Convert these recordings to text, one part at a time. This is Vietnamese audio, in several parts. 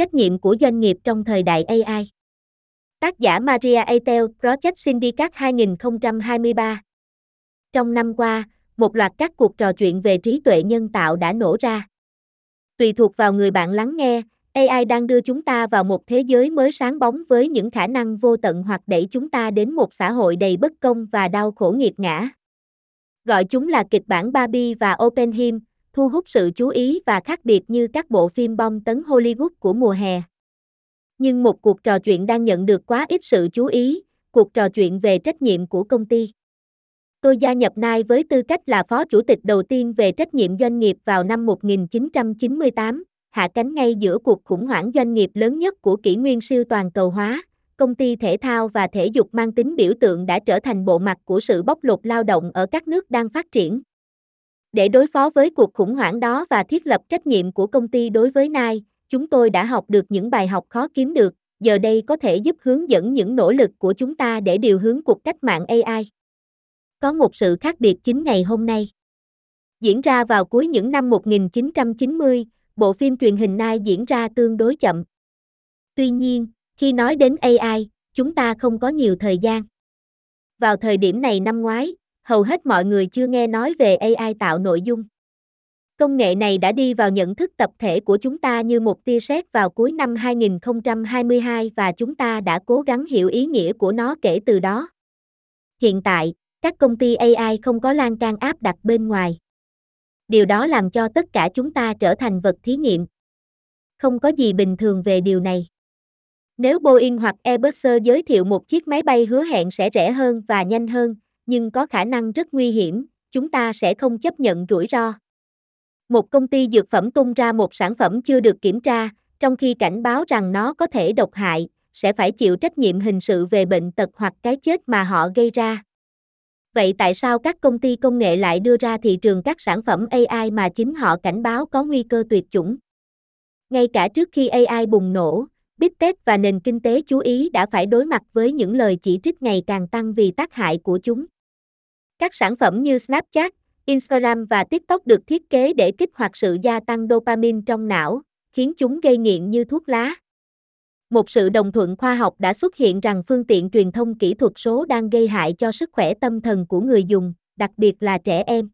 Trách nhiệm của doanh nghiệp trong thời đại AI. Tác giả Maria Eitel, Project Syndicate 2023. Trong năm qua, một loạt các cuộc trò chuyện về trí tuệ nhân tạo đã nổ ra. Tùy thuộc vào người bạn lắng nghe, AI đang đưa chúng ta vào một thế giới mới sáng bóng với những khả năng vô tận hoặc đẩy chúng ta đến một xã hội đầy bất công và đau khổ nghiệt ngã. Gọi chúng là kịch bản Barbie và Oppenheim, thu hút sự chú ý và khác biệt như các bộ phim bom tấn Hollywood của mùa hè. Nhưng một cuộc trò chuyện đang nhận được quá ít sự chú ý, cuộc trò chuyện về trách nhiệm của công ty. Tôi gia nhập Nai với tư cách là phó chủ tịch đầu tiên về trách nhiệm doanh nghiệp vào năm 1998, hạ cánh ngay giữa cuộc khủng hoảng doanh nghiệp lớn nhất của kỷ nguyên siêu toàn cầu hóa. Công ty thể thao và thể dục mang tính biểu tượng đã trở thành bộ mặt của sự bóc lột lao động ở các nước đang phát triển. Để đối phó với cuộc khủng hoảng đó và thiết lập trách nhiệm của công ty đối với Nai, chúng tôi đã học được những bài học khó kiếm được, giờ đây có thể giúp hướng dẫn những nỗ lực của chúng ta để điều hướng cuộc cách mạng AI. Có một sự khác biệt chính ngày hôm nay. Diễn ra vào cuối những năm 1990, bộ phim truyền hình Nai diễn ra tương đối chậm. Tuy nhiên, khi nói đến AI, chúng ta không có nhiều thời gian. Vào thời điểm này năm ngoái, hầu hết mọi người chưa nghe nói về AI tạo nội dung. Công nghệ này đã đi vào nhận thức tập thể của chúng ta như một tia sét vào cuối năm 2022 và chúng ta đã cố gắng hiểu ý nghĩa của nó kể từ đó. Hiện tại, các công ty AI không có lan can áp đặt bên ngoài. Điều đó làm cho tất cả chúng ta trở thành vật thí nghiệm. Không có gì bình thường về điều này. Nếu Boeing hoặc Airbus giới thiệu một chiếc máy bay hứa hẹn sẽ rẻ hơn và nhanh hơn, nhưng có khả năng rất nguy hiểm, chúng ta sẽ không chấp nhận rủi ro. Một công ty dược phẩm tung ra một sản phẩm chưa được kiểm tra, trong khi cảnh báo rằng nó có thể độc hại, sẽ phải chịu trách nhiệm hình sự về bệnh tật hoặc cái chết mà họ gây ra. Vậy tại sao các công ty công nghệ lại đưa ra thị trường các sản phẩm AI mà chính họ cảnh báo có nguy cơ tuyệt chủng? Ngay cả trước khi AI bùng nổ, Big Tech và nền kinh tế chú ý đã phải đối mặt với những lời chỉ trích ngày càng tăng vì tác hại của chúng. Các sản phẩm như Snapchat, Instagram và TikTok được thiết kế để kích hoạt sự gia tăng dopamine trong não, khiến chúng gây nghiện như thuốc lá. Một sự đồng thuận khoa học đã xuất hiện rằng phương tiện truyền thông kỹ thuật số đang gây hại cho sức khỏe tâm thần của người dùng, đặc biệt là trẻ em.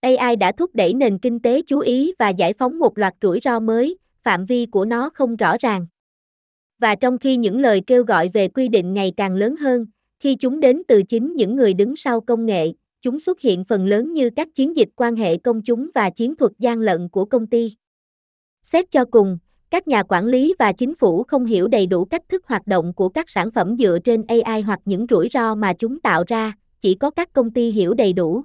AI đã thúc đẩy nền kinh tế chú ý và giải phóng một loạt rủi ro mới, phạm vi của nó không rõ ràng. Và trong khi những lời kêu gọi về quy định ngày càng lớn hơn, khi chúng đến từ chính những người đứng sau công nghệ, chúng xuất hiện phần lớn như các chiến dịch quan hệ công chúng và chiến thuật gian lận của công ty. Xét cho cùng, các nhà quản lý và chính phủ không hiểu đầy đủ cách thức hoạt động của các sản phẩm dựa trên AI hoặc những rủi ro mà chúng tạo ra, chỉ có các công ty hiểu đầy đủ.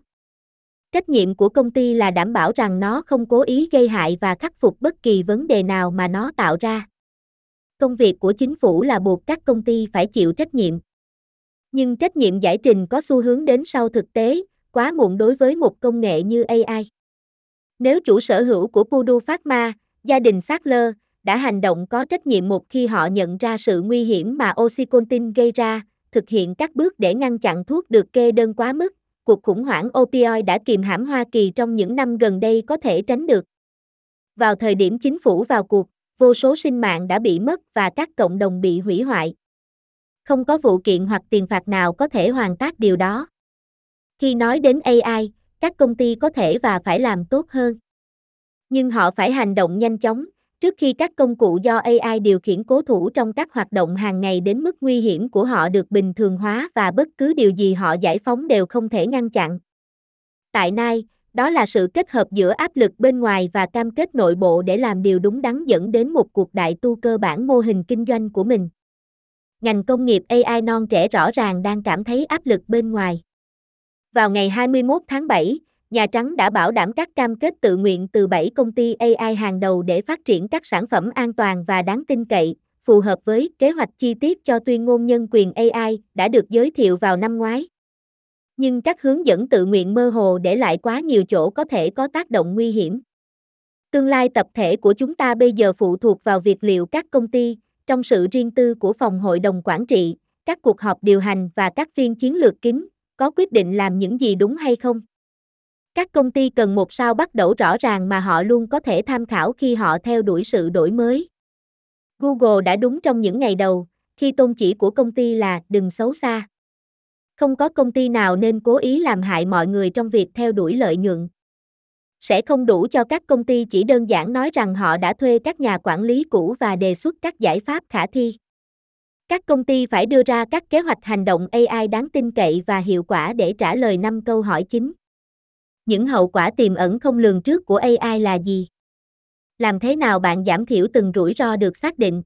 Trách nhiệm của công ty là đảm bảo rằng nó không cố ý gây hại và khắc phục bất kỳ vấn đề nào mà nó tạo ra. Công việc của chính phủ là buộc các công ty phải chịu trách nhiệm. Nhưng trách nhiệm giải trình có xu hướng đến sau thực tế, quá muộn đối với một công nghệ như AI. Nếu chủ sở hữu của Pudu Pharma, gia đình Sackler, đã hành động có trách nhiệm một khi họ nhận ra sự nguy hiểm mà oxycontin gây ra, thực hiện các bước để ngăn chặn thuốc được kê đơn quá mức, cuộc khủng hoảng opioid đã kìm hãm Hoa Kỳ trong những năm gần đây có thể tránh được. Vào thời điểm chính phủ vào cuộc, vô số sinh mạng đã bị mất và các cộng đồng bị hủy hoại. Không có vụ kiện hoặc tiền phạt nào có thể hoàn tất điều đó. Khi nói đến AI, các công ty có thể và phải làm tốt hơn. Nhưng họ phải hành động nhanh chóng, trước khi các công cụ do AI điều khiển cố thủ trong các hoạt động hàng ngày đến mức nguy hiểm của họ được bình thường hóa và bất cứ điều gì họ giải phóng đều không thể ngăn chặn. Tại nay, đó là sự kết hợp giữa áp lực bên ngoài và cam kết nội bộ để làm điều đúng đắn dẫn đến một cuộc đại tu cơ bản mô hình kinh doanh của mình. Ngành công nghiệp AI non trẻ rõ ràng đang cảm thấy áp lực bên ngoài. Vào ngày 21 tháng 7, Nhà Trắng đã bảo đảm các cam kết tự nguyện từ 7 công ty AI hàng đầu để phát triển các sản phẩm an toàn và đáng tin cậy, phù hợp với kế hoạch chi tiết cho tuyên ngôn nhân quyền AI đã được giới thiệu vào năm ngoái. Nhưng các hướng dẫn tự nguyện mơ hồ để lại quá nhiều chỗ có thể có tác động nguy hiểm. Tương lai tập thể của chúng ta bây giờ phụ thuộc vào việc liệu các công ty, trong sự riêng tư của phòng hội đồng quản trị, các cuộc họp điều hành và các phiên chiến lược kín, có quyết định làm những gì đúng hay không. Các công ty cần một sao bắt đầu rõ ràng mà họ luôn có thể tham khảo khi họ theo đuổi sự đổi mới. Google đã đúng trong những ngày đầu, khi tôn chỉ của công ty là đừng xấu xa. Không có công ty nào nên cố ý làm hại mọi người trong việc theo đuổi lợi nhuận. Sẽ không đủ cho các công ty chỉ đơn giản nói rằng họ đã thuê các nhà quản lý cũ và đề xuất các giải pháp khả thi. Các công ty phải đưa ra các kế hoạch hành động AI đáng tin cậy và hiệu quả để trả lời 5 câu hỏi chính. Những hậu quả tiềm ẩn không lường trước của AI là gì? Làm thế nào bạn giảm thiểu từng rủi ro được xác định?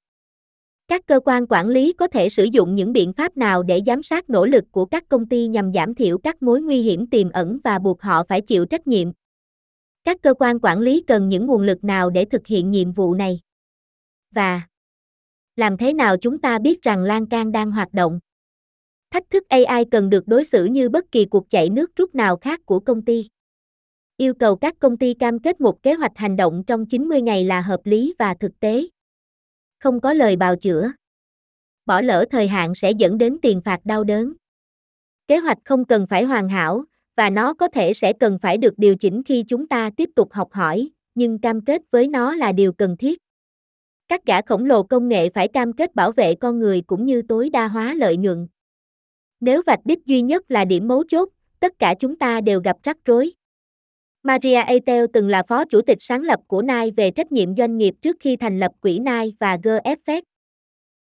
Các cơ quan quản lý có thể sử dụng những biện pháp nào để giám sát nỗ lực của các công ty nhằm giảm thiểu các mối nguy hiểm tiềm ẩn và buộc họ phải chịu trách nhiệm? Các cơ quan quản lý cần những nguồn lực nào để thực hiện nhiệm vụ này? Và làm thế nào chúng ta biết rằng lan can đang hoạt động? Thách thức AI cần được đối xử như bất kỳ cuộc chạy nước rút nào khác của công ty. Yêu cầu các công ty cam kết một kế hoạch hành động trong 90 ngày là hợp lý và thực tế. Không có lời bào chữa. Bỏ lỡ thời hạn sẽ dẫn đến tiền phạt đau đớn. Kế hoạch không cần phải hoàn hảo, và nó có thể sẽ cần phải được điều chỉnh khi chúng ta tiếp tục học hỏi, nhưng cam kết với nó là điều cần thiết. Các gã khổng lồ công nghệ phải cam kết bảo vệ con người cũng như tối đa hóa lợi nhuận. Nếu vạch đích duy nhất là điểm mấu chốt, tất cả chúng ta đều gặp rắc rối. Maria Eitel từng là phó chủ tịch sáng lập của Nai về trách nhiệm doanh nghiệp trước khi thành lập quỹ Nai và GFF.